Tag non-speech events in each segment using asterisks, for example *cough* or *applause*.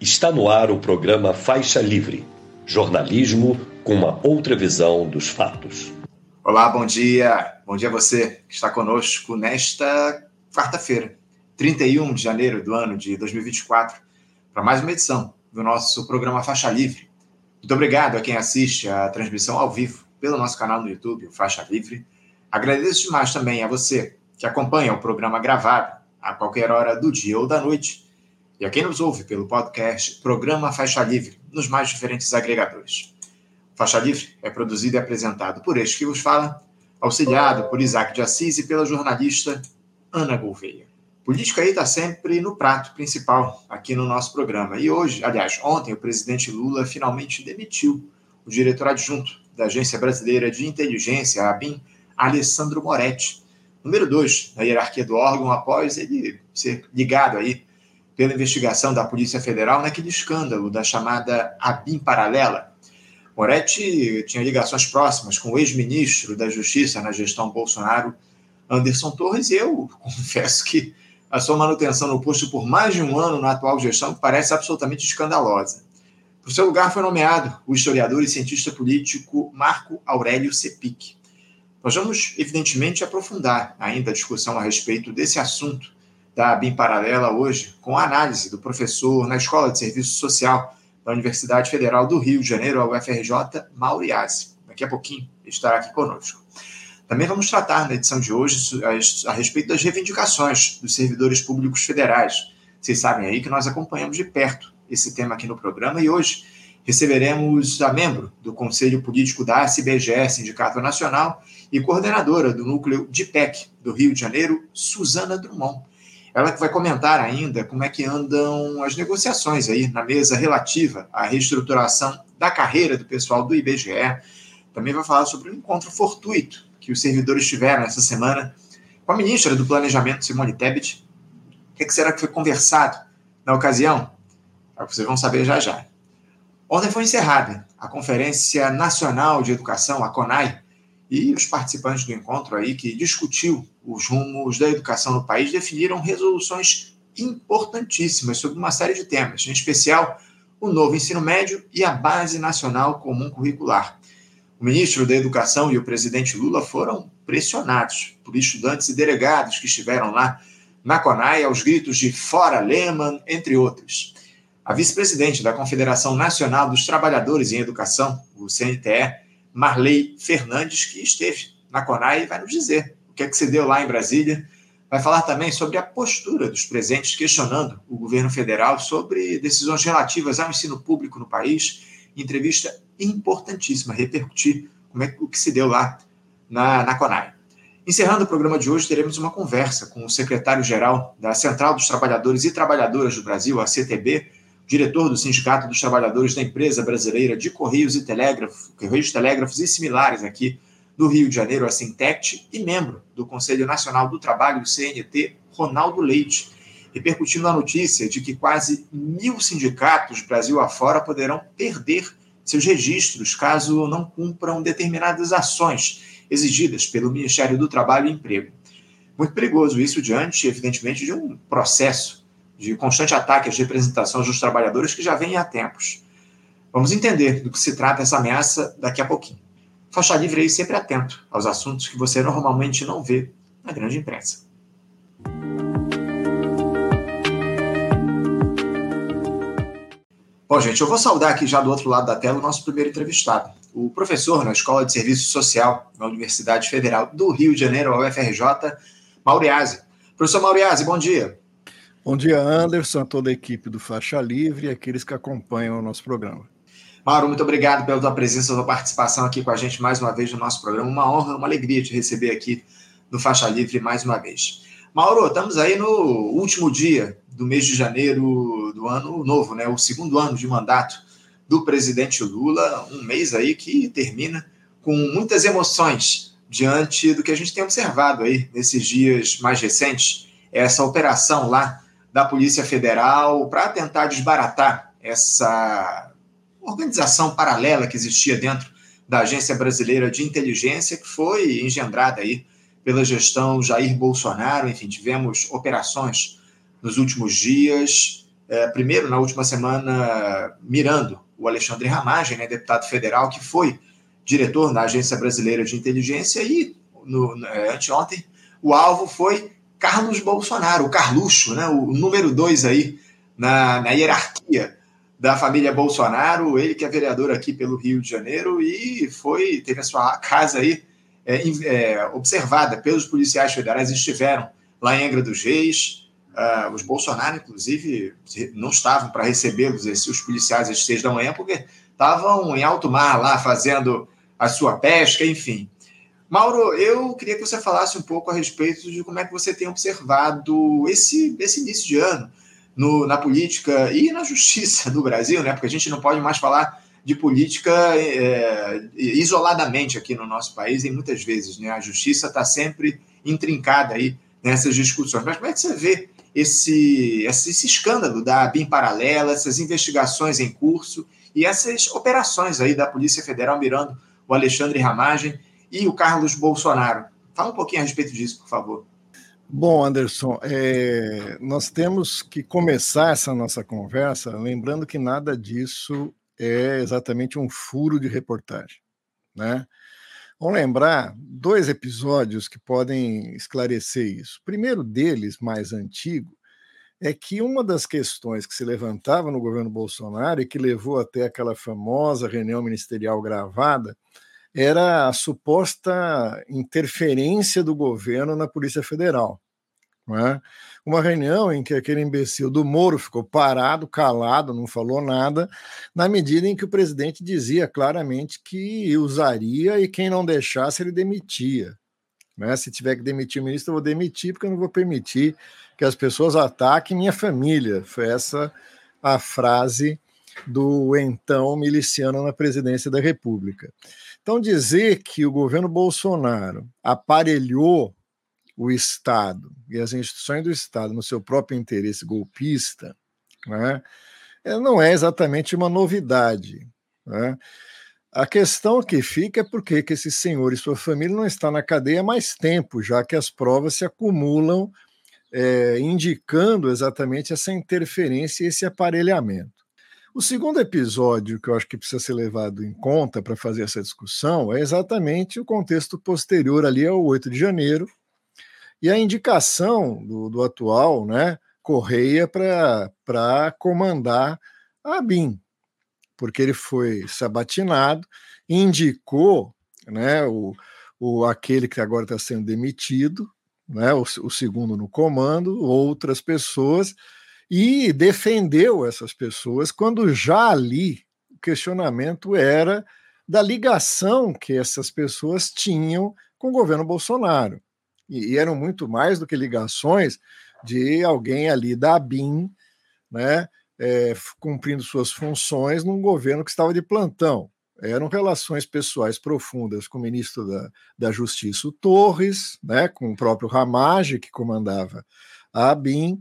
Está no ar o programa Faixa Livre, jornalismo com uma outra visão dos fatos. Olá, bom dia. Bom dia a você que está conosco nesta quarta-feira, 31 de janeiro do ano de 2024, para mais uma edição do nosso programa Faixa Livre. Muito obrigado a quem assiste a transmissão ao vivo pelo nosso canal no YouTube, Faixa Livre. Agradeço demais também a você que acompanha o programa gravado a qualquer hora do dia ou da noite e a quem nos ouve pelo podcast Programa Faixa Livre, nos mais diferentes agregadores. Faixa Livre é produzido e apresentado por este que vos fala, auxiliado por Isaac de Assis e pela jornalista Ana Gouveia. Política aí está sempre no prato principal aqui no nosso programa. E hoje, aliás, ontem, o presidente Lula finalmente demitiu o diretor adjunto da Agência Brasileira de Inteligência, a ABIN, Alessandro Moretti, número dois na hierarquia do órgão, após ele ser ligado aí pela investigação da Polícia Federal naquele escândalo da chamada ABIN paralela. Moretti tinha ligações próximas com o ex-ministro da Justiça na gestão Bolsonaro, Anderson Torres, e eu *laughs* confesso que a sua manutenção no posto por mais de um ano na atual gestão parece absolutamente escandalosa. Para o seu lugar foi nomeado o historiador e cientista político Marco Aurélio Sepic. Nós vamos, evidentemente, aprofundar ainda a discussão a respeito desse assunto da BIM Paralela hoje, com a análise do professor na Escola de Serviço Social da Universidade Federal do Rio de Janeiro, a UFRJ, Mauriase. Daqui a pouquinho estará aqui conosco. Também vamos tratar na edição de hoje a, respeito das reivindicações dos servidores públicos federais. Vocês sabem aí que nós acompanhamos de perto esse tema aqui no programa e hoje receberemos a membro do Conselho Político da ACBGE, Sindicato Nacional, e coordenadora do núcleo DIPEC do Rio de Janeiro, Suzana Drummond. Ela que vai comentar ainda como é que andam as negociações aí na mesa relativa à reestruturação da carreira do pessoal do IBGE. Também vai falar sobre o encontro fortuito que os servidores tiveram essa semana com a ministra do Planejamento, Simone Tebet. O que, é que será que foi conversado na ocasião? É vocês vão saber já já. Ontem foi encerrada a Conferência Nacional de Educação, a CONAI, e os participantes do encontro aí que discutiu os rumos da educação no país definiram resoluções importantíssimas sobre uma série de temas, em especial o novo ensino médio e a Base Nacional Comum Curricular. O ministro da Educação e o presidente Lula foram pressionados por estudantes e delegados que estiveram lá na CONAI aos gritos de fora Lehman, entre outros. A vice-presidente da Confederação Nacional dos Trabalhadores em Educação, o CNTE, Marley Fernandes, que esteve na CONAI e vai nos dizer o que é que se deu lá em Brasília. Vai falar também sobre a postura dos presentes questionando o governo federal sobre decisões relativas ao ensino público no país. Entrevista importantíssima, repercutir como é, o que se deu lá na, na CONAI. Encerrando o programa de hoje, teremos uma conversa com o secretário-geral da Central dos Trabalhadores e Trabalhadoras do Brasil, a CTB, diretor do Sindicato dos Trabalhadores da Empresa Brasileira de Correios e Telégrafos, Correios, Telégrafos e similares aqui do Rio de Janeiro, a Sintect, e membro do Conselho Nacional do Trabalho, CNT, Ronaldo Leite, repercutindo a notícia de que quase mil sindicatos Brasil afora poderão perder seus registros caso não cumpram determinadas ações exigidas pelo Ministério do Trabalho e Emprego. Muito perigoso isso diante, evidentemente, de um processo de constante ataque às representações dos trabalhadores que já vem há tempos. Vamos entender do que se trata essa ameaça daqui a pouquinho. Faixa livre aí sempre atento aos assuntos que você normalmente não vê na grande imprensa. Bom, gente, eu vou saudar aqui já do outro lado da tela o nosso primeiro entrevistado, o professor na Escola de Serviço Social na Universidade Federal do Rio de Janeiro, a UFRJ, Mauriase. Professor Mauriase, bom dia. Bom dia, Anderson, toda a equipe do Faixa Livre e aqueles que acompanham o nosso programa. Mauro, muito obrigado pela presença, pela participação aqui com a gente mais uma vez no nosso programa. Uma honra, uma alegria te receber aqui no Faixa Livre mais uma vez. Mauro, estamos aí no último dia do mês de janeiro do ano novo, né? O segundo ano de mandato do presidente Lula, um mês aí que termina com muitas emoções diante do que a gente tem observado aí nesses dias mais recentes, essa operação lá da Polícia Federal para tentar desbaratar essa organização paralela que existia dentro da Agência Brasileira de Inteligência, que foi engendrada aí pela gestão Jair Bolsonaro. Enfim, tivemos operações nos últimos dias é, primeiro, na última semana, mirando o Alexandre Ramagem, né, deputado federal, que foi diretor da Agência Brasileira de Inteligência, e no, é, anteontem o alvo foi Carlos Bolsonaro, o Carluxo, né, o número dois aí na, na hierarquia da família Bolsonaro, ele que é vereador aqui pelo Rio de Janeiro e foi teve a sua casa aí é, é, observada pelos policiais federais, estiveram lá em Angra dos Reis, Uh, os Bolsonaro, inclusive, não estavam para recebê-los, os policiais, às seis da manhã, porque estavam em alto mar lá fazendo a sua pesca, enfim. Mauro, eu queria que você falasse um pouco a respeito de como é que você tem observado esse, esse início de ano no, na política e na justiça do Brasil, né? Porque a gente não pode mais falar de política é, isoladamente aqui no nosso país, e muitas vezes, né? A justiça está sempre intrincada aí nessas discussões. Mas como é que você vê esse, esse, escândalo da BIM paralela, essas investigações em curso e essas operações aí da Polícia Federal mirando o Alexandre Ramagem e o Carlos Bolsonaro. Fala um pouquinho a respeito disso, por favor. Bom, Anderson, é, nós temos que começar essa nossa conversa lembrando que nada disso é exatamente um furo de reportagem, né? Vamos lembrar dois episódios que podem esclarecer isso. O primeiro deles, mais antigo, é que uma das questões que se levantava no governo Bolsonaro e que levou até aquela famosa reunião ministerial gravada era a suposta interferência do governo na Polícia Federal. É? Uma reunião em que aquele imbecil do Moro ficou parado, calado, não falou nada, na medida em que o presidente dizia claramente que usaria e quem não deixasse ele demitia. Né? Se tiver que demitir o ministro, eu vou demitir, porque eu não vou permitir que as pessoas ataquem minha família. Foi essa a frase do então miliciano na presidência da República. Então, dizer que o governo Bolsonaro aparelhou o Estado e as instituições do Estado no seu próprio interesse golpista, né, é, não é exatamente uma novidade. Né? A questão que fica é por que esse senhor e sua família não estão na cadeia há mais tempo, já que as provas se acumulam é, indicando exatamente essa interferência e esse aparelhamento. O segundo episódio que eu acho que precisa ser levado em conta para fazer essa discussão é exatamente o contexto posterior ali ao 8 de janeiro, e a indicação do, do atual né, Correia para comandar a BIM, porque ele foi sabatinado, indicou né, o, o, aquele que agora está sendo demitido, né, o, o segundo no comando, outras pessoas, e defendeu essas pessoas quando já ali o questionamento era da ligação que essas pessoas tinham com o governo Bolsonaro e, e eram muito mais do que ligações de alguém ali da ABIN, né, é, cumprindo suas funções num governo que estava de plantão. Eram relações pessoais profundas com o ministro da, da Justiça, o Torres, né, com o próprio Ramage, que comandava a ABIN,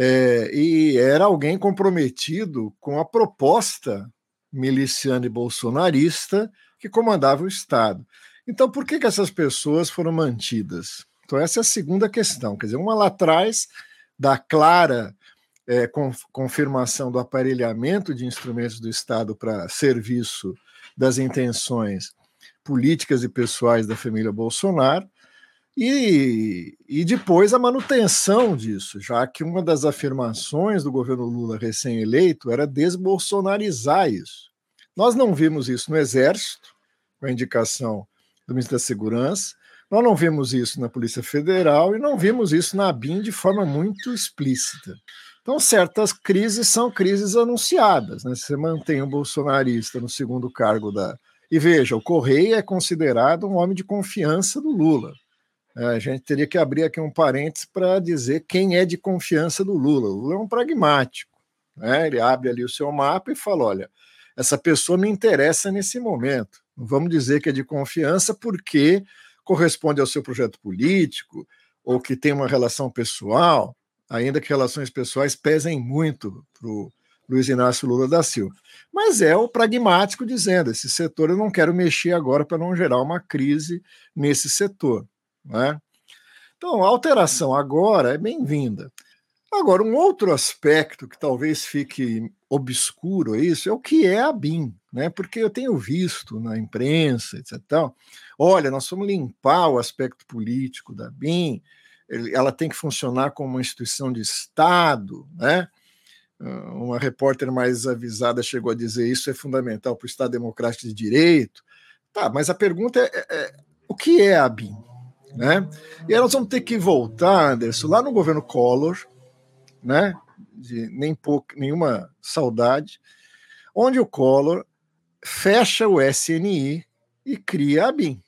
é, e era alguém comprometido com a proposta miliciana e bolsonarista que comandava o Estado. Então, por que, que essas pessoas foram mantidas? Então, essa é a segunda questão. Quer dizer, uma lá atrás, da clara é, confirmação do aparelhamento de instrumentos do Estado para serviço das intenções políticas e pessoais da família Bolsonaro, e, e depois a manutenção disso, já que uma das afirmações do governo Lula recém-eleito era desbolsonarizar isso. Nós não vimos isso no Exército, com a indicação do ministro da Segurança. Nós não vimos isso na Polícia Federal e não vimos isso na BIM de forma muito explícita. Então, certas crises são crises anunciadas. Né? Você mantém um bolsonarista no segundo cargo da. E veja, o Correia é considerado um homem de confiança do Lula. É, a gente teria que abrir aqui um parênteses para dizer quem é de confiança do Lula. O Lula é um pragmático. Né? Ele abre ali o seu mapa e fala: olha, essa pessoa me interessa nesse momento. Vamos dizer que é de confiança porque corresponde ao seu projeto político ou que tem uma relação pessoal, ainda que relações pessoais pesem muito para o Luiz Inácio Lula da Silva. Mas é o pragmático dizendo: esse setor eu não quero mexer agora para não gerar uma crise nesse setor. Né? Então, a alteração agora é bem-vinda. Agora, um outro aspecto que talvez fique obscuro isso é o que é a BIM, né? Porque eu tenho visto na imprensa, etc. Olha, nós vamos limpar o aspecto político da BIM, ela tem que funcionar como uma instituição de Estado, né? Ah, uma repórter mais avisada chegou a dizer isso é fundamental para o Estado Democrático de Direito. Tá, mas a pergunta é, é, é o que é a BIM? Né? E aí nós vamos ter que voltar, Anderson, lá no governo Collor, né? De nem pouco, nenhuma saudade, onde o Collor fecha o SNI e cria a BIM.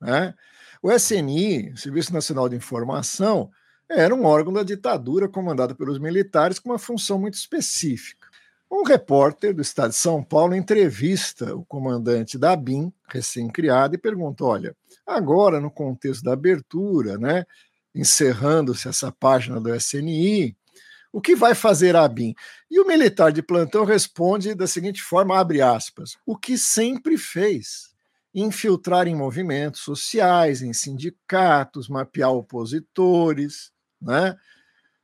Né? O SNI, Serviço Nacional de Informação, era um órgão da ditadura comandado pelos militares com uma função muito específica. Um repórter do estado de São Paulo entrevista o comandante da BIM, recém-criado, e pergunta: olha, agora no contexto da abertura, né, encerrando-se essa página do SNI, o que vai fazer a BIM? E o militar de plantão responde da seguinte forma, abre aspas, o que sempre fez, infiltrar em movimentos sociais, em sindicatos, mapear opositores, né?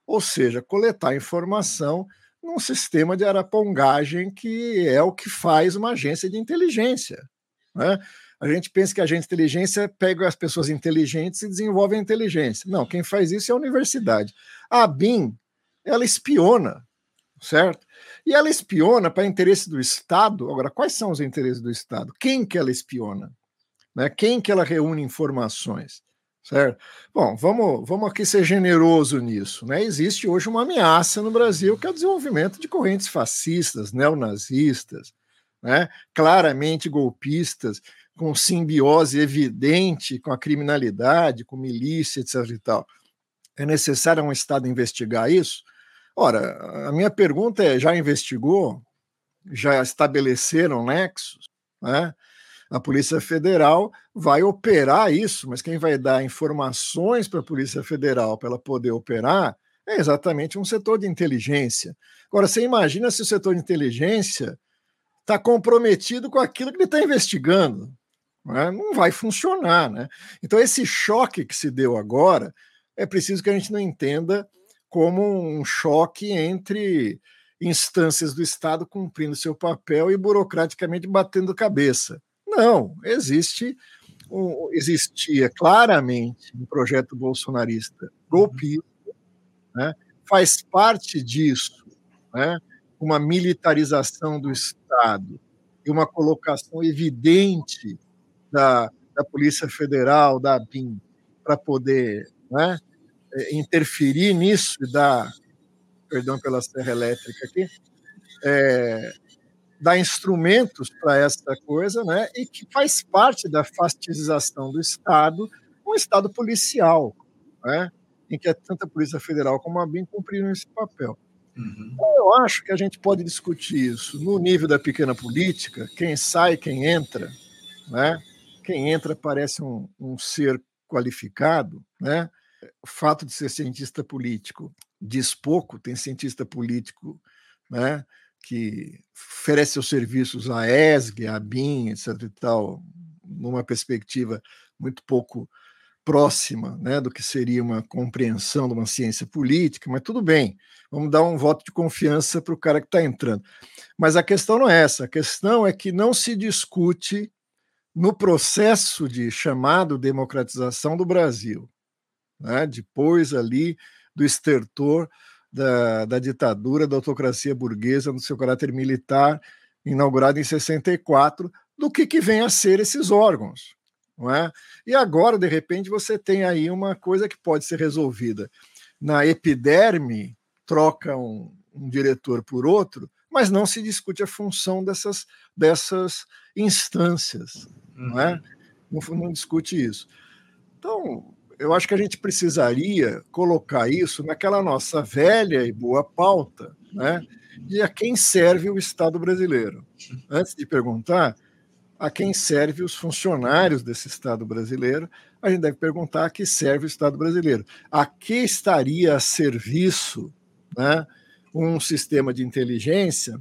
ou seja, coletar informação num sistema de arapongagem que é o que faz uma agência de inteligência. Né? A gente pensa que a agência de inteligência pega as pessoas inteligentes e desenvolve a inteligência. Não, quem faz isso é a universidade. A BIM ela espiona, certo? E ela espiona para interesse do Estado. Agora, quais são os interesses do Estado? Quem que ela espiona? Né? Quem que ela reúne informações? Certo? Bom, vamos, vamos aqui ser generoso nisso. Né? Existe hoje uma ameaça no Brasil que é o desenvolvimento de correntes fascistas, neonazistas, né? claramente golpistas, com simbiose evidente com a criminalidade, com milícia, etc. E tal. É necessário um Estado investigar isso? Ora, a minha pergunta é: já investigou? Já estabeleceram nexos? Né? A Polícia Federal vai operar isso, mas quem vai dar informações para a Polícia Federal para ela poder operar é exatamente um setor de inteligência. Agora, você imagina se o setor de inteligência está comprometido com aquilo que ele está investigando. Né? Não vai funcionar. Né? Então, esse choque que se deu agora, é preciso que a gente não entenda como um choque entre instâncias do Estado cumprindo seu papel e burocraticamente batendo cabeça. Não, existe um, existia claramente um projeto bolsonarista golpista, né? faz parte disso né? uma militarização do Estado e uma colocação evidente da, da Polícia Federal, da BIM, para poder né, é, interferir nisso e dar, perdão pela serra elétrica aqui, é, dar instrumentos para essa coisa, né, e que faz parte da fastidização do Estado, um Estado policial, né, em que tanto a Polícia Federal como a BIM cumpriram esse papel. Uhum. Então, eu acho que a gente pode discutir isso no nível da pequena política, quem sai, quem entra, né? Quem entra parece um, um ser qualificado, né? o fato de ser cientista político diz pouco, tem cientista político né, que oferece seus serviços à ESG, à BIM, etc. e tal, numa perspectiva muito pouco próxima né, do que seria uma compreensão de uma ciência política, mas tudo bem, vamos dar um voto de confiança para o cara que está entrando. Mas a questão não é essa, a questão é que não se discute no processo de chamado democratização do Brasil, né? depois ali do estertor da, da ditadura, da autocracia burguesa no seu caráter militar, inaugurado em 64, do que, que vem a ser esses órgãos. Não é? E agora, de repente, você tem aí uma coisa que pode ser resolvida. Na epiderme, troca um, um diretor por outro, mas não se discute a função dessas, dessas instâncias. Uhum. Não, é? Não, não discute isso. Então, eu acho que a gente precisaria colocar isso naquela nossa velha e boa pauta, né? De a quem serve o Estado brasileiro. Antes de perguntar a quem serve os funcionários desse Estado brasileiro, a gente deve perguntar a que serve o Estado brasileiro. A que estaria a serviço né, um sistema de inteligência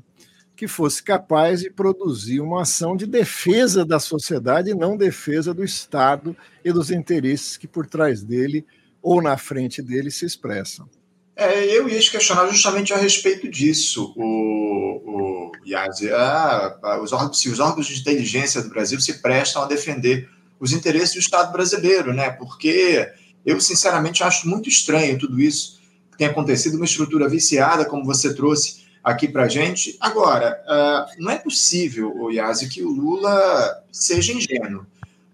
que fosse capaz de produzir uma ação de defesa da sociedade e não defesa do Estado e dos interesses que por trás dele ou na frente dele se expressam. É, eu ia te questionar justamente a respeito disso, o, o Yazi. Ah, os órgãos, se os órgãos de inteligência do Brasil se prestam a defender os interesses do Estado brasileiro, né? Porque eu, sinceramente, acho muito estranho tudo isso que tem acontecido, uma estrutura viciada, como você trouxe aqui para gente. Agora, uh, não é possível, Yazi, que o Lula seja ingênuo,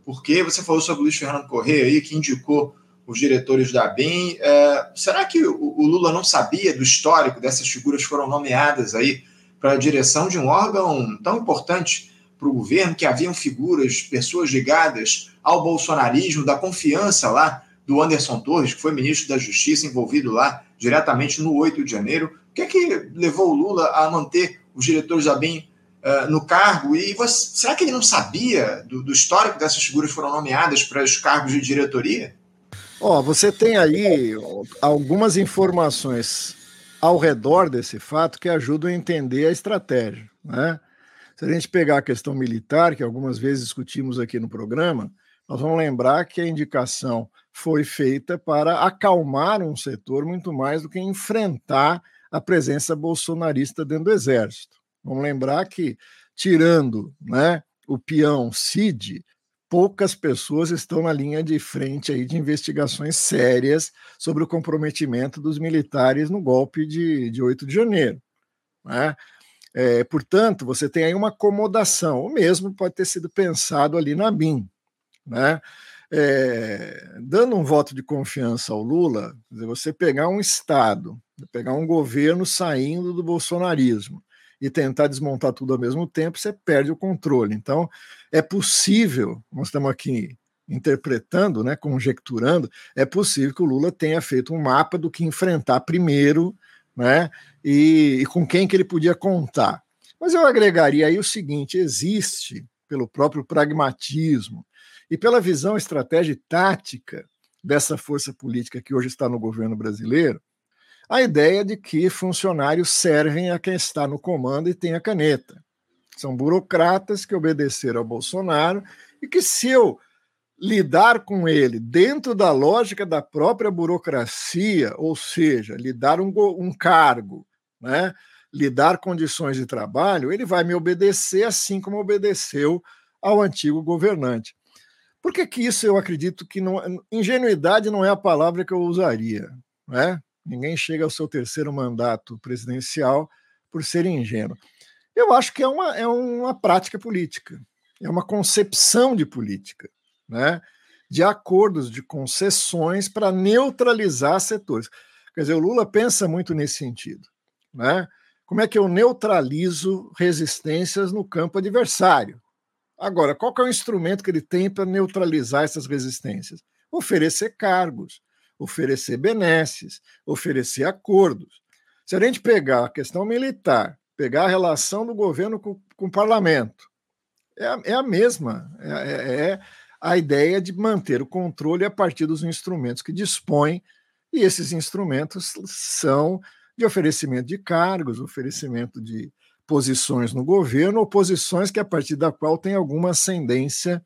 porque você falou sobre o Luiz Fernando Correia aí, que indicou os diretores da BIM. Uh, será que o, o, Lula não sabia do histórico dessas figuras que foram nomeadas aí para a direção de um órgão tão importante para o governo, que haviam figuras, pessoas ligadas ao bolsonarismo, da confiança lá do Anderson Torres, que foi ministro da Justiça, envolvido lá diretamente no 8 de janeiro. O que é que levou o Lula a manter os diretores da BIM uh, no cargo? E você, será que ele não sabia do, do histórico dessas figuras foram nomeadas para os cargos de diretoria? Ó, oh, você tem aí algumas informações ao redor desse fato que ajudam a entender a estratégia, né? Se a gente pegar a questão militar, que algumas vezes discutimos aqui no programa, nós vamos lembrar que a indicação foi feita para acalmar um setor muito mais do que enfrentar a presença bolsonarista dentro do exército. Vamos lembrar que, tirando né, o peão Cid, poucas pessoas estão na linha de frente aí de investigações sérias sobre o comprometimento dos militares no golpe de, de 8 de janeiro. Né? É, portanto, você tem aí uma acomodação. O mesmo pode ter sido pensado ali na BIM. Né? É, dando um voto de confiança ao Lula, você pegar um Estado, pegar um governo saindo do bolsonarismo e tentar desmontar tudo ao mesmo tempo, você perde o controle. Então, é possível, nós estamos aqui interpretando, né, conjecturando, é possível que o Lula tenha feito um mapa do que enfrentar primeiro né? E, e, com quem que ele podia contar. Mas eu agregaria aí o seguinte: existe, pelo próprio pragmatismo e pela visão estratégica e tática dessa força política que hoje está no governo brasileiro, a ideia de que funcionários servem a quem está no comando e tem a caneta. São burocratas que obedeceram ao Bolsonaro e que, se eu lidar com ele dentro da lógica da própria burocracia, ou seja, lhe dar um, um cargo, né? lhe dar condições de trabalho, ele vai me obedecer assim como obedeceu ao antigo governante. Por que, que isso eu acredito que não. Ingenuidade não é a palavra que eu usaria. Né? Ninguém chega ao seu terceiro mandato presidencial por ser ingênuo. Eu acho que é uma, é uma prática política, é uma concepção de política né, de acordos, de concessões para neutralizar setores. Quer dizer, o Lula pensa muito nesse sentido. Né? Como é que eu neutralizo resistências no campo adversário? Agora, qual é o instrumento que ele tem para neutralizar essas resistências? Oferecer cargos, oferecer benesses, oferecer acordos. Se a gente pegar a questão militar, pegar a relação do governo com, com o parlamento, é a, é a mesma. É, é, é a ideia de manter o controle a partir dos instrumentos que dispõe, e esses instrumentos são de oferecimento de cargos, oferecimento de posições no governo, ou posições que a partir da qual tem alguma ascendência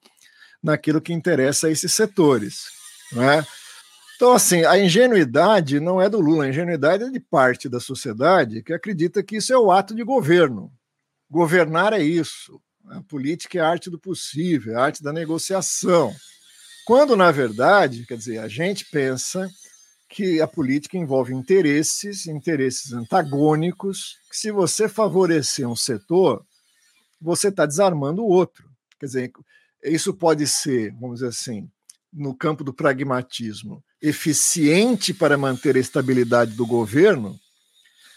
naquilo que interessa a esses setores. É? Então, assim, a ingenuidade não é do Lula, a ingenuidade é de parte da sociedade que acredita que isso é o ato de governo. Governar é isso. A política é a arte do possível, é a arte da negociação. Quando, na verdade, quer dizer, a gente pensa que a política envolve interesses, interesses antagônicos, que se você favorecer um setor, você está desarmando o outro. Quer dizer, isso pode ser, vamos dizer assim, no campo do pragmatismo, eficiente para manter a estabilidade do governo,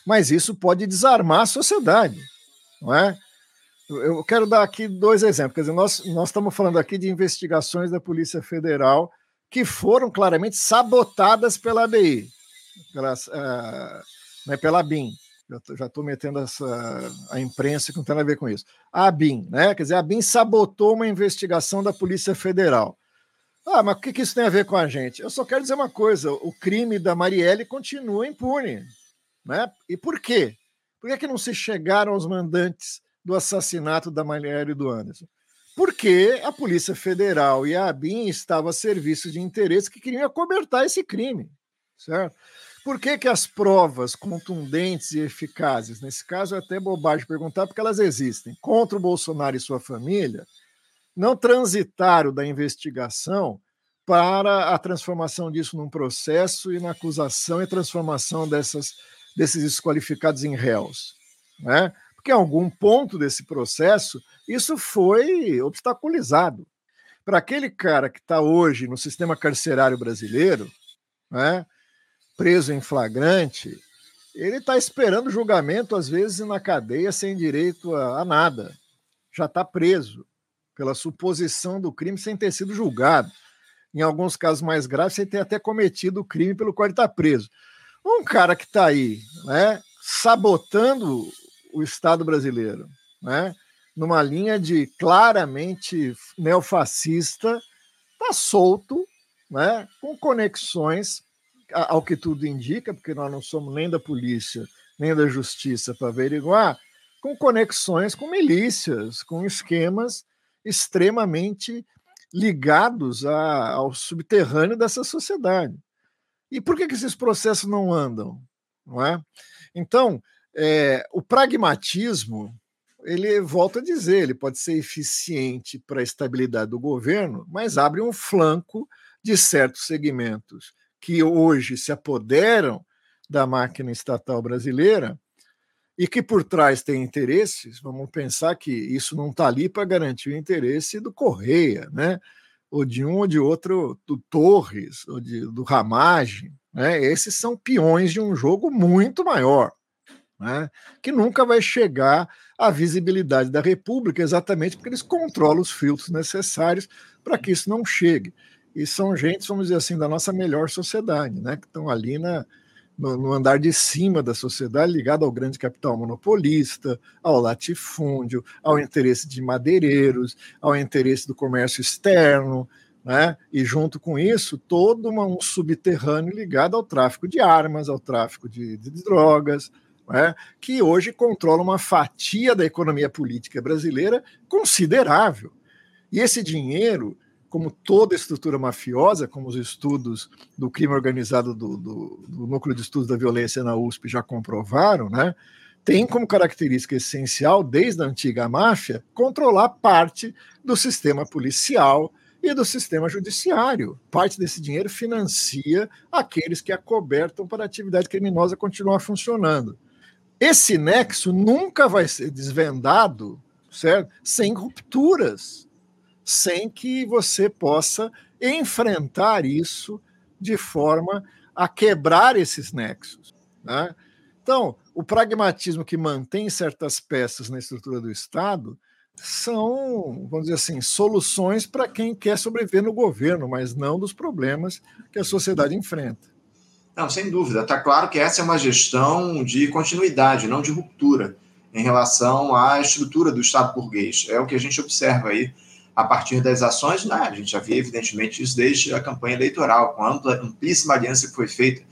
mas isso pode desarmar a sociedade, não é? Eu quero dar aqui dois exemplos. Quer dizer, nós, nós estamos falando aqui de investigações da Polícia Federal que foram claramente sabotadas pela ABI, pela, uh, né, pela BIM. Já estou metendo essa, a imprensa que não tem nada a ver com isso. A BIM, né? Quer dizer, a BIM sabotou uma investigação da Polícia Federal. Ah, mas o que, que isso tem a ver com a gente? Eu só quero dizer uma coisa: o crime da Marielle continua impune. Né? E por quê? Por que, que não se chegaram aos mandantes do assassinato da Marielle e do Anderson? Porque a Polícia Federal e a ABIN estavam a serviço de interesses que queriam acobertar esse crime, certo? Por que, que as provas contundentes e eficazes, nesse caso é até bobagem perguntar, porque elas existem, contra o Bolsonaro e sua família, não transitaram da investigação para a transformação disso num processo e na acusação e transformação dessas, desses desqualificados em réus? Né? Porque em algum ponto desse processo isso foi obstaculizado. Para aquele cara que está hoje no sistema carcerário brasileiro, né, preso em flagrante, ele está esperando julgamento, às vezes, na cadeia, sem direito a, a nada. Já está preso pela suposição do crime sem ter sido julgado. Em alguns casos mais graves, sem ter até cometido o crime pelo qual ele está preso. Um cara que está aí, né, sabotando o Estado brasileiro, né, numa linha de claramente neofascista, está solto, né, com conexões ao que tudo indica, porque nós não somos nem da polícia, nem da justiça para averiguar, com conexões com milícias, com esquemas extremamente ligados a, ao subterrâneo dessa sociedade. E por que, que esses processos não andam? Não é? Então, é, o pragmatismo, ele volta a dizer, ele pode ser eficiente para a estabilidade do governo, mas abre um flanco de certos segmentos que hoje se apoderam da máquina estatal brasileira e que por trás tem interesses, vamos pensar que isso não está ali para garantir o interesse do Correia, né? ou de um ou de outro, do Torres, ou de, do Ramagem. Né? Esses são peões de um jogo muito maior, né? que nunca vai chegar à visibilidade da República, exatamente porque eles controlam os filtros necessários para que isso não chegue e são gente, vamos dizer assim, da nossa melhor sociedade, né? que estão ali na, no, no, andar de cima da sociedade, ligado ao grande capital monopolista, ao latifúndio, ao interesse de madeireiros, ao interesse do comércio externo, né? e junto com isso, todo uma, um subterrâneo ligado ao tráfico de armas, ao tráfico de, de drogas, né? que hoje controla uma fatia da economia política brasileira considerável. E esse dinheiro como toda estrutura mafiosa, como os estudos do crime organizado do, do, do, Núcleo de Estudos da Violência na USP já comprovaram, né, tem como característica essencial, desde a antiga máfia, controlar parte do sistema policial e do sistema judiciário. Parte desse dinheiro financia aqueles que acobertam para a atividade criminosa continuar funcionando. Esse nexo nunca vai ser desvendado certo? sem rupturas sem que você possa enfrentar isso de forma a quebrar esses nexos. Né? Então, o pragmatismo que mantém certas peças na estrutura do Estado são, vamos dizer assim, soluções para quem quer sobreviver no governo, mas não dos problemas que a sociedade enfrenta. Não, sem dúvida. Está claro que essa é uma gestão de continuidade, não de ruptura, em relação à estrutura do Estado burguês. É o que a gente observa aí a partir das ações, né? a gente já vê evidentemente isso desde a campanha eleitoral, com a ampla, amplíssima aliança que foi feita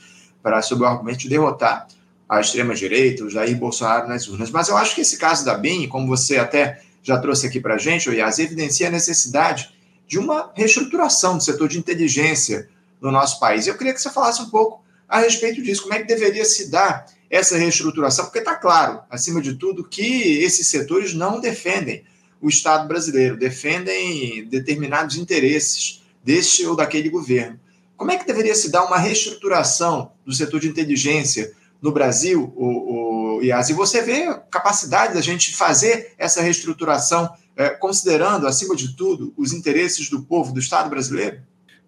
para, sob o argumento de derrotar a extrema-direita, o Jair Bolsonaro nas urnas. Mas eu acho que esse caso da BIM, como você até já trouxe aqui para a gente, o Yas, evidencia a necessidade de uma reestruturação do setor de inteligência no nosso país. Eu queria que você falasse um pouco a respeito disso, como é que deveria se dar essa reestruturação, porque está claro, acima de tudo, que esses setores não defendem o Estado brasileiro, defendem determinados interesses deste ou daquele governo. Como é que deveria se dar uma reestruturação do setor de inteligência no Brasil, o, o IAS? E você vê a capacidade da gente fazer essa reestruturação, é, considerando, acima de tudo, os interesses do povo, do Estado brasileiro?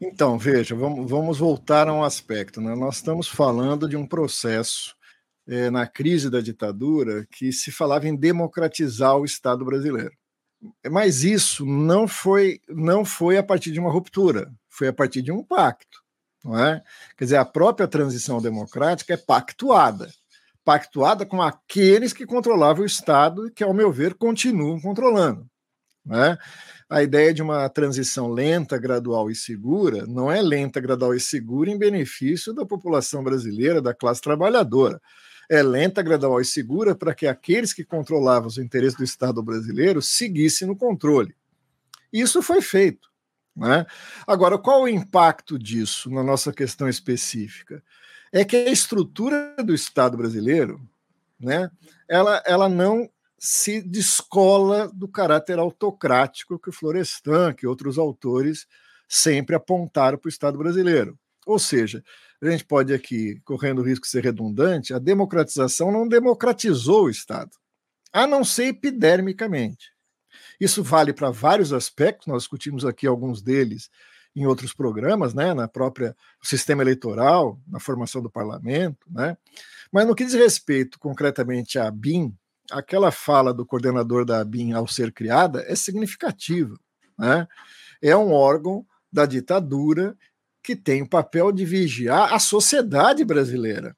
Então, veja, vamos, vamos voltar a um aspecto. Né? Nós estamos falando de um processo é, na crise da ditadura que se falava em democratizar o Estado brasileiro. Mas isso não foi, não foi a partir de uma ruptura, foi a partir de um pacto. Não é? Quer dizer, a própria transição democrática é pactuada pactuada com aqueles que controlavam o Estado e que, ao meu ver, continuam controlando. é? A ideia de uma transição lenta, gradual e segura não é lenta, gradual e segura em benefício da população brasileira, da classe trabalhadora é, lenta, gradual e segura para que aqueles que controlavam os interesses do Estado brasileiro seguissem no controle. Isso foi feito. Né? Agora, qual o impacto disso na nossa questão específica? é que a estrutura do Estado brasileiro, né, ela, ela não se descola do caráter autocrático que Florestan, que outros autores sempre apontaram para o Estado brasileiro. Ou seja, a gente pode aqui, correndo o risco de ser redundante, a democratização não democratizou o Estado, a não ser epidermicamente. Isso vale para vários aspectos, nós discutimos aqui alguns deles em outros programas, né, na própria sistema eleitoral, na formação do parlamento, né? Mas no que diz respeito concretamente à BIM, aquela fala do coordenador da BIM ao ser criada é significativa, né? É um órgão da ditadura que tem o papel de vigiar a sociedade brasileira,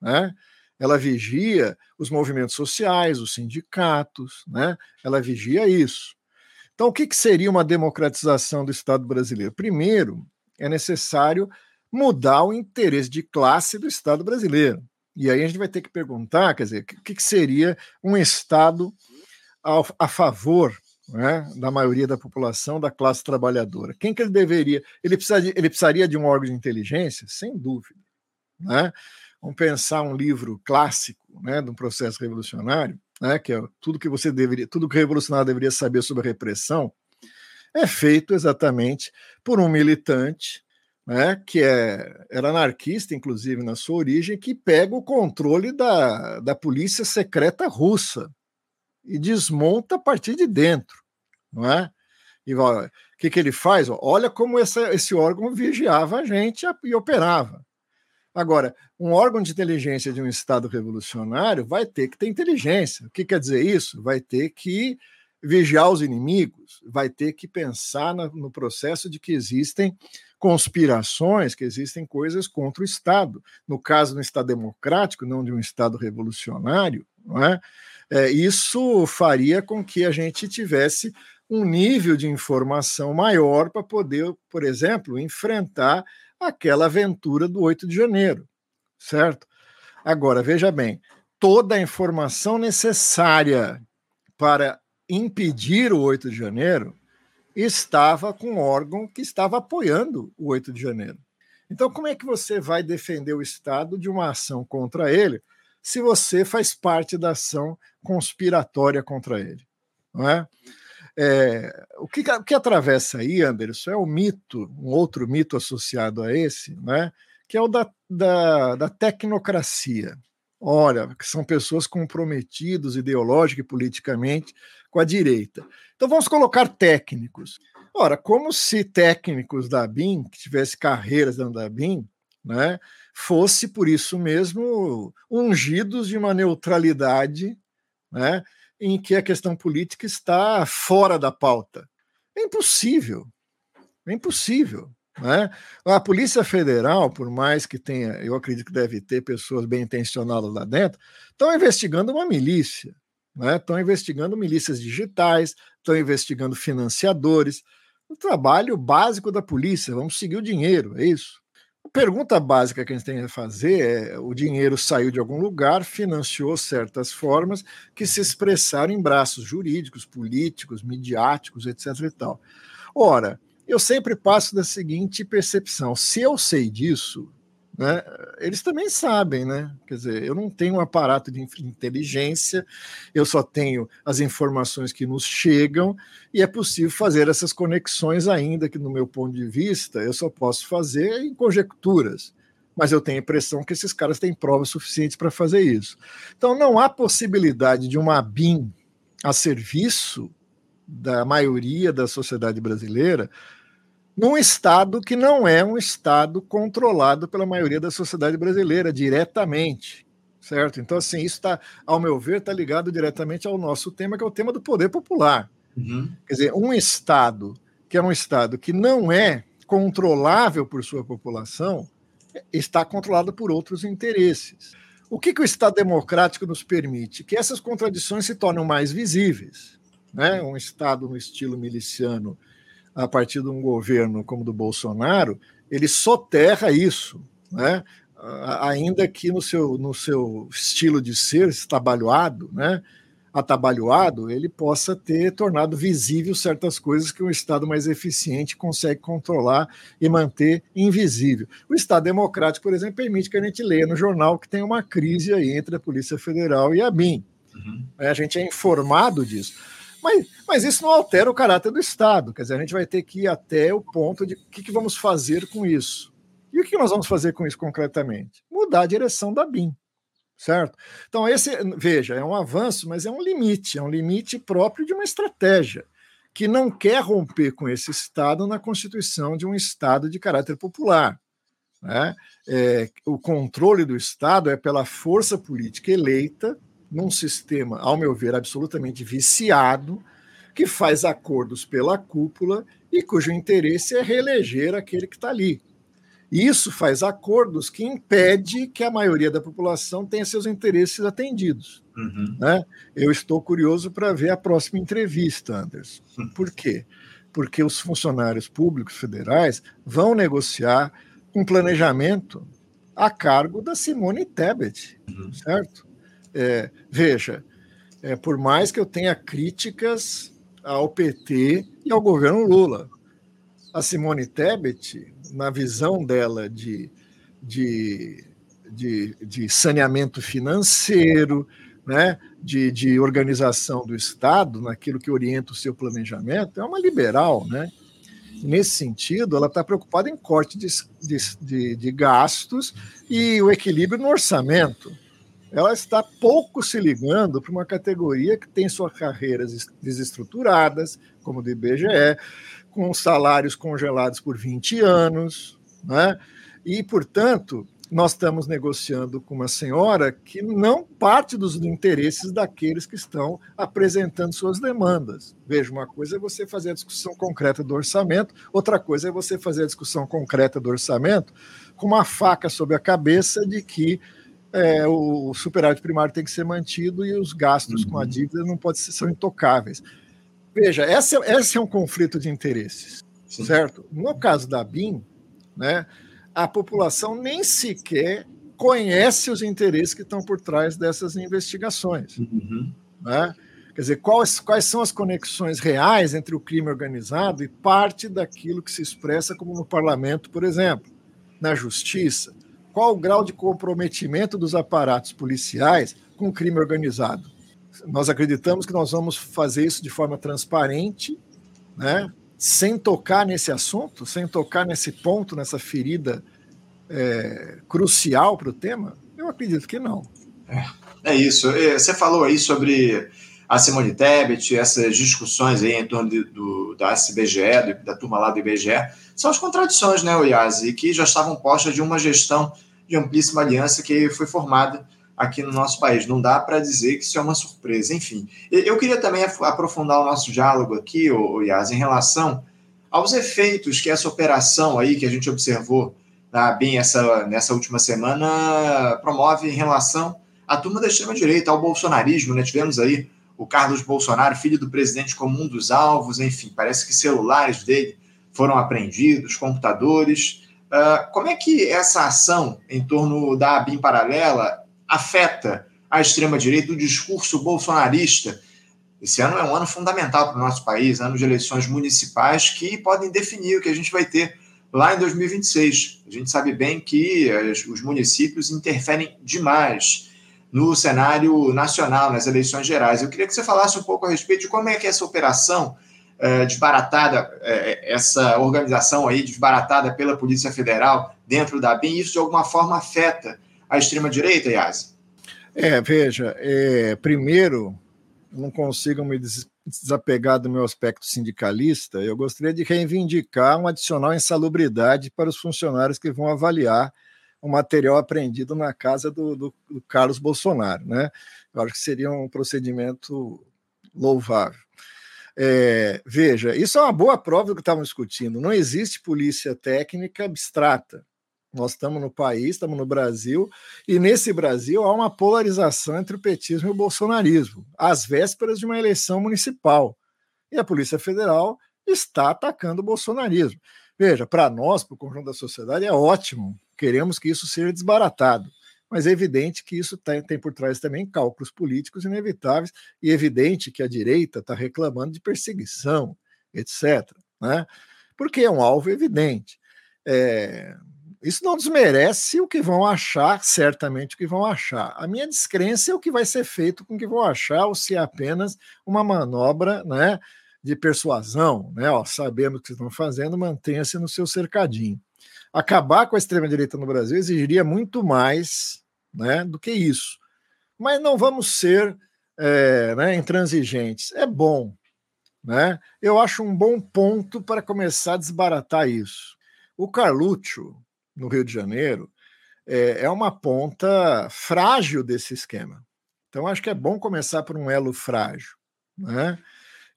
né? Ela vigia os movimentos sociais, os sindicatos, né? Ela vigia isso. Então, o que, que seria uma democratização do Estado brasileiro? Primeiro, é necessário mudar o interesse de classe do Estado brasileiro. E aí a gente vai ter que perguntar, quer dizer, o que, que seria um Estado a, a favor né, da maioria da população, da classe trabalhadora? Quem que ele deveria? Ele precisaria, ele precisaria de um órgão de inteligência? Sem dúvida. Né? Vamos pensar um livro clássico né, de um processo revolucionário, né, que é tudo que você deveria, tudo que o revolucionário deveria saber sobre a repressão, é feito exatamente por um militante, né, que é, era anarquista, inclusive na sua origem, que pega o controle da, da polícia secreta russa e desmonta a partir de dentro, não é? E o que, que ele faz? Olha como essa, esse órgão vigiava a gente e operava. Agora, um órgão de inteligência de um Estado revolucionário vai ter que ter inteligência. O que quer dizer isso? Vai ter que vigiar os inimigos, vai ter que pensar no processo de que existem conspirações, que existem coisas contra o Estado. No caso do Estado democrático, não de um Estado revolucionário, é? É, isso faria com que a gente tivesse um nível de informação maior para poder, por exemplo, enfrentar aquela aventura do 8 de janeiro, certo? Agora, veja bem, toda a informação necessária para impedir o 8 de janeiro estava com o órgão que estava apoiando o 8 de janeiro. Então, como é que você vai defender o Estado de uma ação contra ele se você faz parte da ação conspiratória contra ele? Não é? É, o, que, o que atravessa aí, Anderson, é o mito, um outro mito associado a esse, né, que é o da, da, da tecnocracia. Olha, são pessoas comprometidas ideológica e politicamente com a direita. Então vamos colocar técnicos. Ora, como se técnicos da BIM, que tivesse carreiras dentro da BIM, né, fosse por isso mesmo ungidos de uma neutralidade, né, em que a questão política está fora da pauta. É impossível. É impossível. Né? A Polícia Federal, por mais que tenha, eu acredito que deve ter pessoas bem intencionadas lá dentro, estão investigando uma milícia. Né? Estão investigando milícias digitais, estão investigando financiadores. O trabalho básico da polícia, vamos seguir o dinheiro, é isso. A pergunta básica que a gente tem que fazer é: o dinheiro saiu de algum lugar, financiou certas formas que se expressaram em braços jurídicos, políticos, midiáticos, etc. E tal. Ora, eu sempre passo da seguinte percepção: se eu sei disso, né, eles também sabem, né? Quer dizer, eu não tenho um aparato de inteligência, eu só tenho as informações que nos chegam e é possível fazer essas conexões, ainda que, no meu ponto de vista, eu só posso fazer em conjecturas. Mas eu tenho a impressão que esses caras têm provas suficientes para fazer isso. Então, não há possibilidade de uma BIM a serviço da maioria da sociedade brasileira num Estado que não é um Estado controlado pela maioria da sociedade brasileira diretamente, certo? Então, assim, isso está, ao meu ver, está ligado diretamente ao nosso tema, que é o tema do poder popular. Uhum. Quer dizer, um Estado que é um Estado que não é controlável por sua população, está controlado por outros interesses. O que, que o Estado democrático nos permite? Que essas contradições se tornem mais visíveis. Né? Um Estado no estilo miliciano a partir de um governo como do Bolsonaro, ele soterra isso, né? ainda que no seu, no seu estilo de ser estabalhoado, né? atabalhoado, ele possa ter tornado visível certas coisas que um Estado mais eficiente consegue controlar e manter invisível. O Estado democrático, por exemplo, permite que a gente leia no jornal que tem uma crise aí entre a Polícia Federal e a BIM. Uhum. A gente é informado disso. Mas, mas isso não altera o caráter do Estado. Quer dizer, a gente vai ter que ir até o ponto de o que, que vamos fazer com isso. E o que nós vamos fazer com isso concretamente? Mudar a direção da BIM certo? Então, esse, veja, é um avanço, mas é um limite, é um limite próprio de uma estratégia que não quer romper com esse Estado na constituição de um Estado de caráter popular. Né? É, o controle do Estado é pela força política eleita, num sistema, ao meu ver, absolutamente viciado, que faz acordos pela cúpula e cujo interesse é reeleger aquele que está ali. Isso faz acordos que impede que a maioria da população tenha seus interesses atendidos. Uhum. Né? Eu estou curioso para ver a próxima entrevista, Anderson. Uhum. Por quê? Porque os funcionários públicos federais vão negociar um planejamento a cargo da Simone Tebet, uhum. certo? É, veja, é, por mais que eu tenha críticas ao PT e ao governo Lula, a Simone Tebet na visão dela de, de, de, de saneamento financeiro, né, de, de organização do Estado, naquilo que orienta o seu planejamento, é uma liberal, né? nesse sentido, ela está preocupada em corte de, de, de, gastos e o equilíbrio no orçamento. Ela está pouco se ligando para uma categoria que tem suas carreiras desestruturadas, como do IBGE, com salários congelados por 20 anos, né? e, portanto, nós estamos negociando com uma senhora que não parte dos interesses daqueles que estão apresentando suas demandas. Veja, uma coisa é você fazer a discussão concreta do orçamento, outra coisa é você fazer a discussão concreta do orçamento com uma faca sobre a cabeça de que é, o superávit primário tem que ser mantido e os gastos uhum. com a uhum. dívida não podem ser são intocáveis. Veja, esse, esse é um conflito de interesses, Sim. certo? No caso da BIM, né, a população nem sequer conhece os interesses que estão por trás dessas investigações. Uhum. Né? Quer dizer, quais, quais são as conexões reais entre o crime organizado e parte daquilo que se expressa como no parlamento, por exemplo, na justiça? Qual o grau de comprometimento dos aparatos policiais com o crime organizado? nós acreditamos que nós vamos fazer isso de forma transparente, né? sem tocar nesse assunto, sem tocar nesse ponto, nessa ferida é, crucial para o tema? Eu acredito que não. É, é, isso. É, você falou aí sobre a Simone Tebet, essas discussões aí em torno de, do, da SBGE, da turma lá do IBGE, são as contradições, né, Oiase, que já estavam postas de uma gestão de amplíssima aliança que foi formada aqui no nosso país. Não dá para dizer que isso é uma surpresa. Enfim, eu queria também aprofundar o nosso diálogo aqui, o Yas, em relação aos efeitos que essa operação aí que a gente observou tá, bem essa, nessa última semana promove em relação à turma da extrema-direita, ao bolsonarismo. Né? Tivemos aí o Carlos Bolsonaro, filho do presidente, como um dos alvos, enfim, parece que celulares dele foram apreendidos, computadores. Uh, como é que essa ação em torno da ABIN paralela afeta a extrema-direita, o discurso bolsonarista. Esse ano é um ano fundamental para o nosso país, ano de eleições municipais que podem definir o que a gente vai ter lá em 2026. A gente sabe bem que os municípios interferem demais no cenário nacional, nas eleições gerais. Eu queria que você falasse um pouco a respeito de como é que essa operação é, desbaratada, é, essa organização aí desbaratada pela Polícia Federal dentro da BIM, isso de alguma forma afeta a extrema-direita, Yas? É, veja, é, primeiro, não consigo me desapegar do meu aspecto sindicalista, eu gostaria de reivindicar um adicional insalubridade para os funcionários que vão avaliar o material apreendido na casa do, do, do Carlos Bolsonaro. Né? Eu acho que seria um procedimento louvável. É, veja, isso é uma boa prova do que estávamos discutindo. Não existe polícia técnica abstrata. Nós estamos no país, estamos no Brasil, e nesse Brasil há uma polarização entre o petismo e o bolsonarismo, às vésperas de uma eleição municipal. E a Polícia Federal está atacando o bolsonarismo. Veja, para nós, para o conjunto da sociedade, é ótimo. Queremos que isso seja desbaratado. mas é evidente que isso tem, tem por trás também cálculos políticos inevitáveis, e é evidente que a direita está reclamando de perseguição, etc. Né? Porque é um alvo evidente. É, isso não desmerece o que vão achar, certamente o que vão achar. A minha descrença é o que vai ser feito com o que vão achar, ou se é apenas uma manobra né, de persuasão. Né? Ó, o que estão fazendo, mantenha-se no seu cercadinho. Acabar com a extrema-direita no Brasil exigiria muito mais né, do que isso. Mas não vamos ser é, né, intransigentes. É bom. Né? Eu acho um bom ponto para começar a desbaratar isso. O Carluccio, no Rio de Janeiro, é, é uma ponta frágil desse esquema. Então, acho que é bom começar por um elo frágil. Né?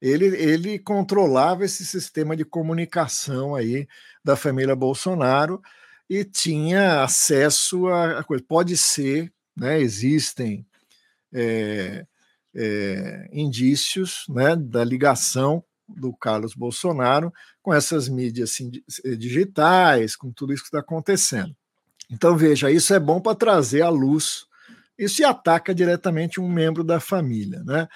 Ele, ele controlava esse sistema de comunicação aí da família Bolsonaro e tinha acesso a, a coisa. Pode ser, né, existem é, é, indícios né, da ligação do Carlos Bolsonaro com essas mídias assim, eh, digitais, com tudo isso que está acontecendo. Então, veja, isso é bom para trazer à luz. Isso ataca diretamente um membro da família. Né?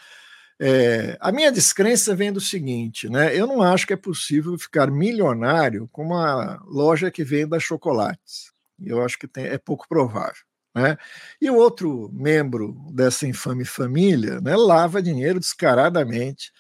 É, a minha descrença vem do seguinte: né? eu não acho que é possível ficar milionário com uma loja que venda chocolates. Eu acho que tem, é pouco provável. Né? E o outro membro dessa infame família né, lava dinheiro descaradamente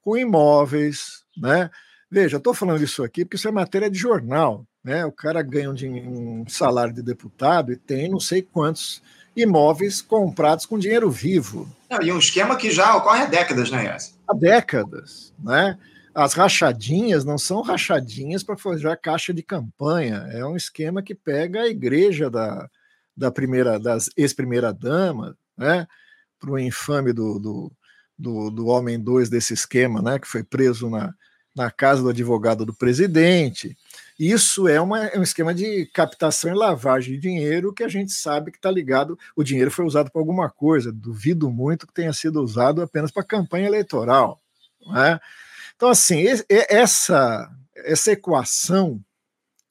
com imóveis, né? Veja, estou falando isso aqui porque isso é matéria de jornal, né? O cara ganha um, um salário de deputado e tem não sei quantos imóveis comprados com dinheiro vivo. Não, e um esquema que já ocorre há décadas, né, Yas? Há décadas, né? As rachadinhas não são rachadinhas para fazer caixa de campanha, é um esquema que pega a igreja da, da primeira das ex-primeira dama, né? Para o infame do, do do, do Homem 2 desse esquema, né, que foi preso na, na casa do advogado do presidente. Isso é, uma, é um esquema de captação e lavagem de dinheiro que a gente sabe que está ligado. O dinheiro foi usado para alguma coisa. Duvido muito que tenha sido usado apenas para campanha eleitoral. Né? Então, assim, essa, essa equação,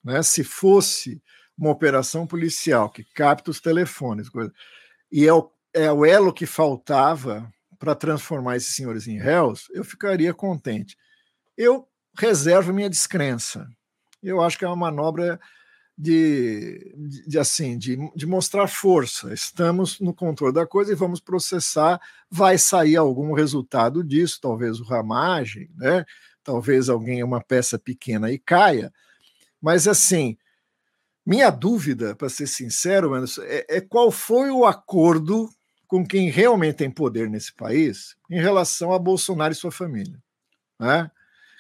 né, se fosse uma operação policial que capta os telefones, coisa, e é o, é o elo que faltava para transformar esses senhores em réus, eu ficaria contente. Eu reservo minha descrença. Eu acho que é uma manobra de, de, de assim, de, de, mostrar força. Estamos no controle da coisa e vamos processar. Vai sair algum resultado disso, talvez o ramagem, né? Talvez alguém uma peça pequena e caia. Mas assim, minha dúvida, para ser sincero, Anderson, é, é qual foi o acordo com quem realmente tem poder nesse país em relação a Bolsonaro e sua família. Né?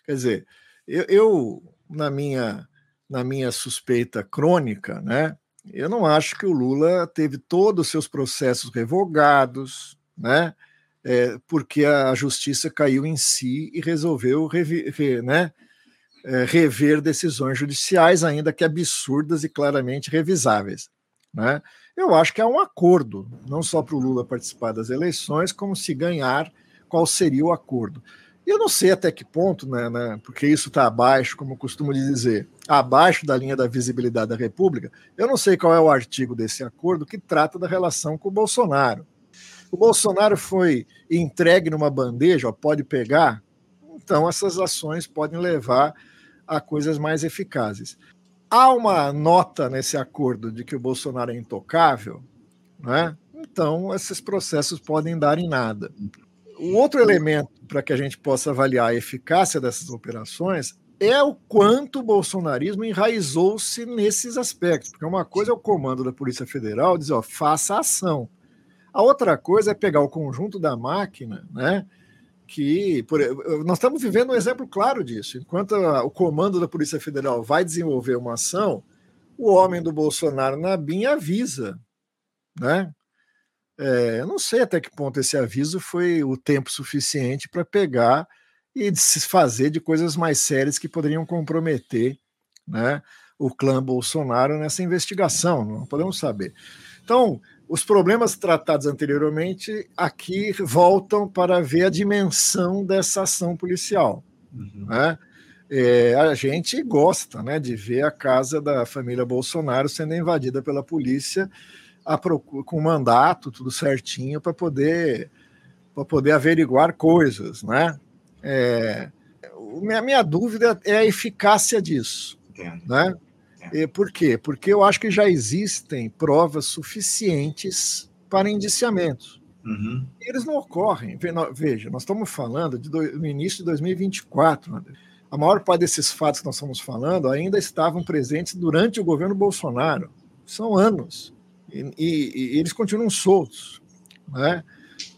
Quer dizer, eu, eu, na minha na minha suspeita crônica, né, eu não acho que o Lula teve todos os seus processos revogados, né, é, porque a justiça caiu em si e resolveu rever, né, é, rever decisões judiciais, ainda que absurdas e claramente revisáveis. Né? Eu acho que é um acordo, não só para o Lula participar das eleições, como se ganhar, qual seria o acordo. Eu não sei até que ponto, né, né porque isso está abaixo, como eu costumo dizer, abaixo da linha da visibilidade da República, eu não sei qual é o artigo desse acordo que trata da relação com o Bolsonaro. O Bolsonaro foi entregue numa bandeja, ó, pode pegar, então essas ações podem levar a coisas mais eficazes há uma nota nesse acordo de que o Bolsonaro é intocável, né? então esses processos podem dar em nada. Um outro elemento para que a gente possa avaliar a eficácia dessas operações é o quanto o bolsonarismo enraizou-se nesses aspectos. Porque uma coisa é o comando da Polícia Federal dizer, ó, faça ação. A outra coisa é pegar o conjunto da máquina, né? que por, nós estamos vivendo um exemplo claro disso. Enquanto a, o comando da Polícia Federal vai desenvolver uma ação, o homem do Bolsonaro na BIM avisa, né? É, eu não sei até que ponto esse aviso foi o tempo suficiente para pegar e se fazer de coisas mais sérias que poderiam comprometer, né, o clã Bolsonaro nessa investigação. Não podemos saber. Então, os problemas tratados anteriormente aqui voltam para ver a dimensão dessa ação policial. Uhum. Né? É, a gente gosta né, de ver a casa da família Bolsonaro sendo invadida pela polícia procura, com mandato, tudo certinho, para poder, poder averiguar coisas, né? É, minha, minha dúvida é a eficácia disso. Entendo. Né? E por quê? Porque eu acho que já existem provas suficientes para indiciamentos. Uhum. Eles não ocorrem. Veja, nós estamos falando de do, no início de 2024. André. A maior parte desses fatos que nós estamos falando ainda estavam presentes durante o governo Bolsonaro. São anos. E, e, e eles continuam soltos. Né?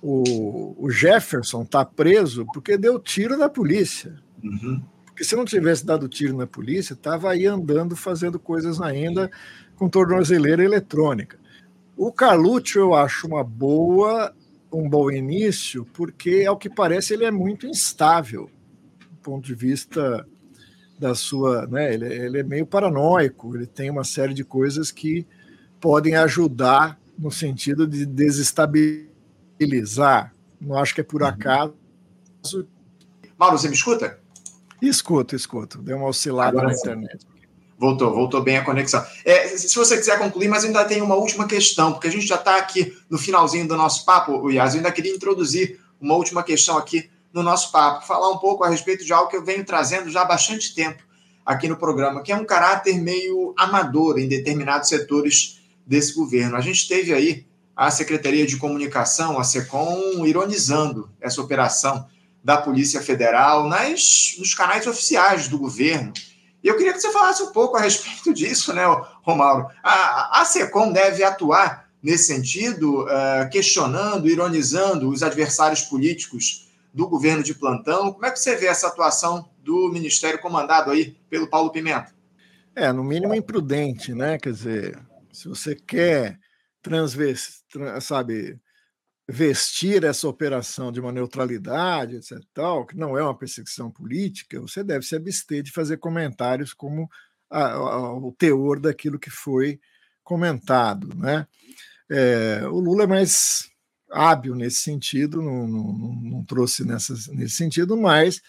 O, o Jefferson está preso porque deu tiro da polícia. Uhum. Porque se não tivesse dado tiro na polícia, estava aí andando fazendo coisas ainda com tornozeleira eletrônica. O Carlucci eu acho uma boa, um bom início, porque ao que parece ele é muito instável do ponto de vista da sua, né? Ele, ele é meio paranoico, ele tem uma série de coisas que podem ajudar no sentido de desestabilizar. Não acho que é por uhum. acaso. Mauro, você me escuta? Escuto, escuto. Deu uma oscilada Agora, na internet. Voltou, voltou bem a conexão. É, se você quiser concluir, mas ainda tenho uma última questão, porque a gente já está aqui no finalzinho do nosso papo, Yas. Eu ainda queria introduzir uma última questão aqui no nosso papo, falar um pouco a respeito de algo que eu venho trazendo já há bastante tempo aqui no programa, que é um caráter meio amador em determinados setores desse governo. A gente teve aí a Secretaria de Comunicação, a SECOM, ironizando essa operação da Polícia Federal nas, nos canais oficiais do governo. E eu queria que você falasse um pouco a respeito *laughs* disso, né, Romauro? A, a SECOM deve atuar nesse sentido, uh, questionando, ironizando os adversários políticos do governo de plantão. Como é que você vê essa atuação do Ministério comandado aí pelo Paulo Pimenta? É, no mínimo imprudente, né? Quer dizer, se você quer transvestir, sabe, vestir essa operação de uma neutralidade, etc., tal, que não é uma perseguição política, você deve se abster de fazer comentários como a, a, o teor daquilo que foi comentado. Né? É, o Lula é mais hábil nesse sentido, não, não, não trouxe nesse sentido, mas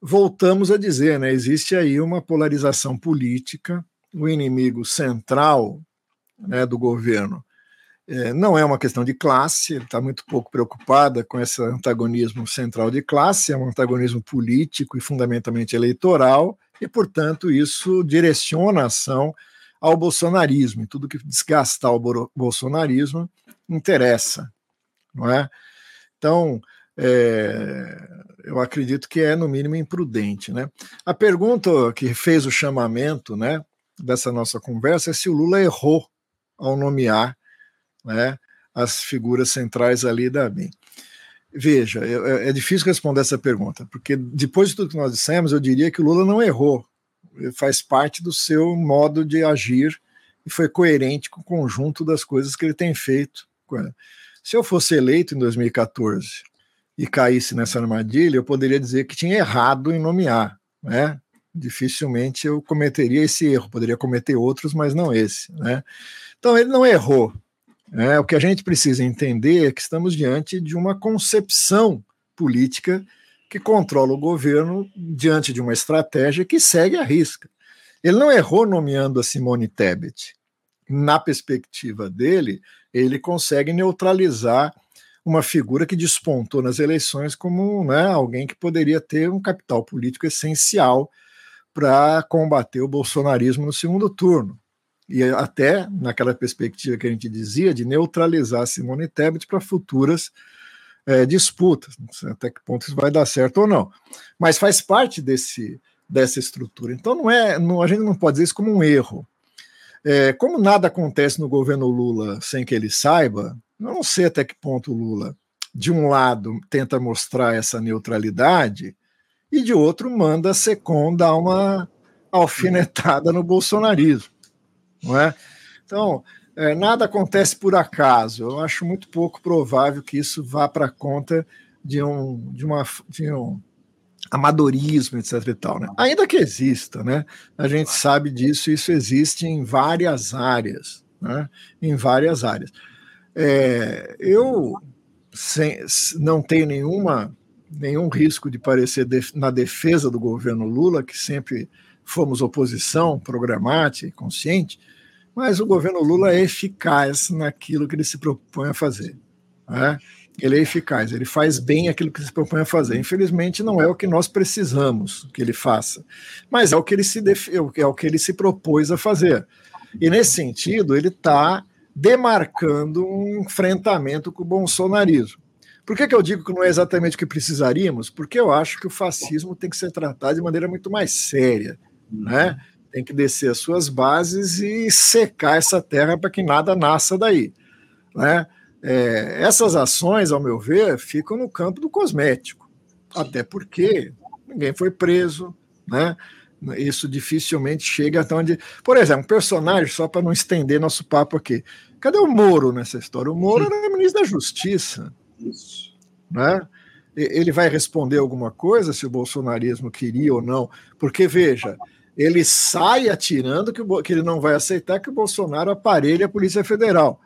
voltamos a dizer, né, existe aí uma polarização política, o inimigo central né, do governo é, não é uma questão de classe, ele está muito pouco preocupada com esse antagonismo central de classe, é um antagonismo político e fundamentalmente eleitoral, e, portanto, isso direciona a ação ao bolsonarismo, e tudo que desgastar o bolsonarismo interessa, não é? Então, é, eu acredito que é, no mínimo, imprudente. Né? A pergunta que fez o chamamento né, dessa nossa conversa é se o Lula errou ao nomear né, as figuras centrais ali da BIM. Veja, é, é, difícil responder essa pergunta, porque depois de tudo que nós dissemos, eu diria que o Lula não errou, faz parte do seu modo de agir e foi coerente com o conjunto das coisas que ele tem feito. Se eu fosse eleito em 2014 e caísse nessa armadilha, eu poderia dizer que tinha errado em nomear, né? Dificilmente eu cometeria esse erro, poderia cometer outros, mas não esse, né? Então ele não errou, é, o que a gente precisa entender é que estamos diante de uma concepção política que controla o governo diante de uma estratégia que segue a risca. Ele não errou nomeando a Simone Tebet. Na perspectiva dele, ele consegue neutralizar uma figura que despontou nas eleições como né, alguém que poderia ter um capital político essencial para combater o bolsonarismo no segundo turno e até naquela perspectiva que a gente dizia de neutralizar Simone Tebet para futuras é, disputas, não sei até que ponto isso vai dar certo ou não, mas faz parte desse dessa estrutura. Então não é, não, a gente não pode dizer isso como um erro. É, como nada acontece no governo Lula sem que ele saiba, eu não sei até que ponto o Lula, de um lado, tenta mostrar essa neutralidade e de outro manda a Secom dar uma alfinetada no bolsonarismo não é? Então, é, nada acontece por acaso. Eu acho muito pouco provável que isso vá para conta de um, de, uma, de um amadorismo, etc. E tal, né? Ainda que exista, né? A gente sabe disso, isso existe em várias áreas, né? Em várias áreas. É, eu sem, não tenho nenhuma, nenhum risco de parecer def, na defesa do governo Lula, que sempre fomos oposição programática e consciente, mas o governo Lula é eficaz naquilo que ele se propõe a fazer. Né? Ele é eficaz, ele faz bem aquilo que se propõe a fazer. Infelizmente, não é o que nós precisamos que ele faça, mas é o que ele se, def... é o que ele se propôs a fazer. E nesse sentido, ele está demarcando um enfrentamento com o bolsonarismo. Por que, que eu digo que não é exatamente o que precisaríamos? Porque eu acho que o fascismo tem que ser tratado de maneira muito mais séria, né? Tem que descer as suas bases e secar essa terra para que nada nasça daí, né? É, essas ações, ao meu ver, ficam no campo do cosmético, até porque ninguém foi preso, né? Isso dificilmente chega até onde. Por exemplo, um personagem, só para não estender nosso papo aqui. Cadê o Moro nessa história? O Moro era ministro da Justiça. Isso. Né? Ele vai responder alguma coisa se o bolsonarismo queria ou não? Porque, veja, ele sai atirando que, que ele não vai aceitar que o Bolsonaro aparelhe a Polícia Federal.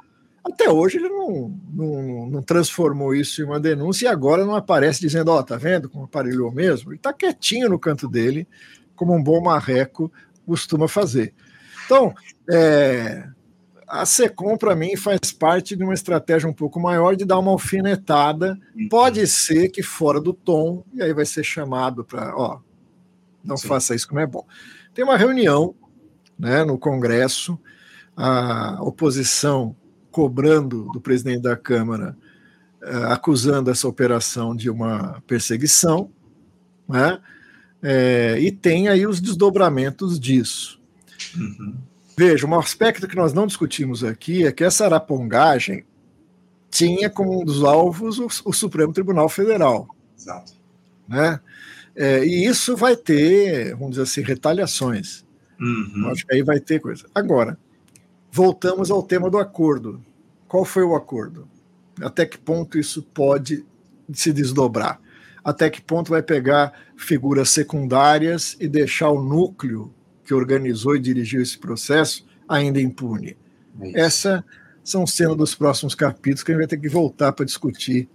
Até hoje ele não, não, não, transformou isso em uma denúncia e agora não aparece dizendo, ó, oh, tá vendo como aparelhou mesmo? Ele tá quietinho no canto dele, como um bom marreco costuma fazer. Então, é, a SECOM, para mim, faz parte de uma estratégia um pouco maior de dar uma alfinetada. Pode ser que fora do tom, e aí vai ser chamado para, ó, não Sim. faça isso como é bom. Tem uma reunião né, no Congresso, a oposição cobrando do presidente da Câmara, uh, acusando essa operação de uma perseguição, né? É, e tem aí os desdobramentos disso. Uhum. Veja, um aspecto que nós não discutimos aqui é que essa arapongagem tinha como um dos alvos o, o Supremo Tribunal Federal. Exato. Né? É, e isso vai ter, vamos dizer assim, retaliações. Uhum. Acho que aí vai ter coisa. Agora, voltamos ao tema do acordo. Qual foi o acordo? Até que ponto isso pode se desdobrar? Até que ponto vai pegar figuras secundárias e deixar o núcleo que organizou e dirigiu esse processo ainda impune? É Essa são cenas dos próximos capítulos que a gente vai ter que voltar para discutir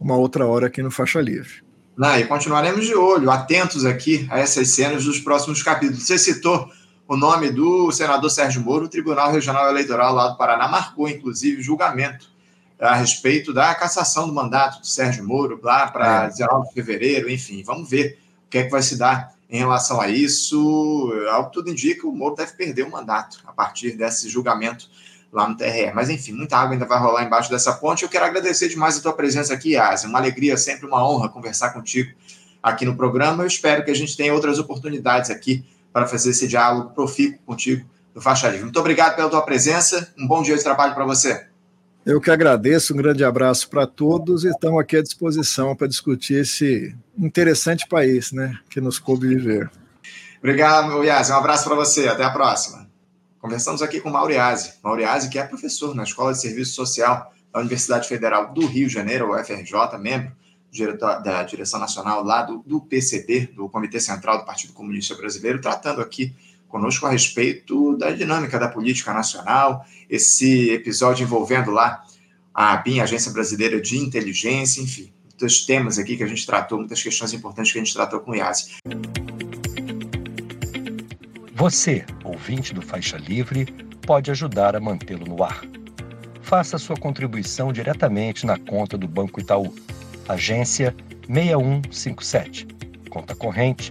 uma outra hora aqui no Faixa Livre. Ah, e continuaremos de olho, atentos aqui a essas cenas dos próximos capítulos. Você citou o nome do senador Sérgio Moro, o Tribunal Regional Eleitoral lá do Paraná marcou, inclusive, julgamento a respeito da cassação do mandato do Sérgio Moro lá para é. 19 de fevereiro, enfim, vamos ver o que é que vai se dar em relação a isso. Ao que tudo indica, o Moro deve perder o mandato a partir desse julgamento lá no TRE. Mas, enfim, muita água ainda vai rolar embaixo dessa ponte. Eu quero agradecer demais a tua presença aqui, Asa. Uma alegria, sempre uma honra conversar contigo aqui no programa. Eu espero que a gente tenha outras oportunidades aqui para fazer esse diálogo profícuo contigo do Faixa Livre. Muito obrigado pela tua presença, um bom dia de trabalho para você. Eu que agradeço, um grande abraço para todos e estamos aqui à disposição para discutir esse interessante país né, que nos coube viver. Obrigado, Iase. Um abraço para você. Até a próxima. Conversamos aqui com Mauro Iase. Mauro Iase, que é professor na Escola de Serviço Social da Universidade Federal do Rio de Janeiro, UFRJ, membro da direção nacional lá do, do PCB, do Comitê Central do Partido Comunista Brasileiro, tratando aqui conosco a respeito da dinâmica da política nacional, esse episódio envolvendo lá a BIM, Agência Brasileira de Inteligência, enfim, muitos temas aqui que a gente tratou, muitas questões importantes que a gente tratou com o IASE. Você, ouvinte do Faixa Livre, pode ajudar a mantê-lo no ar. Faça sua contribuição diretamente na conta do Banco Itaú agência 6157, conta corrente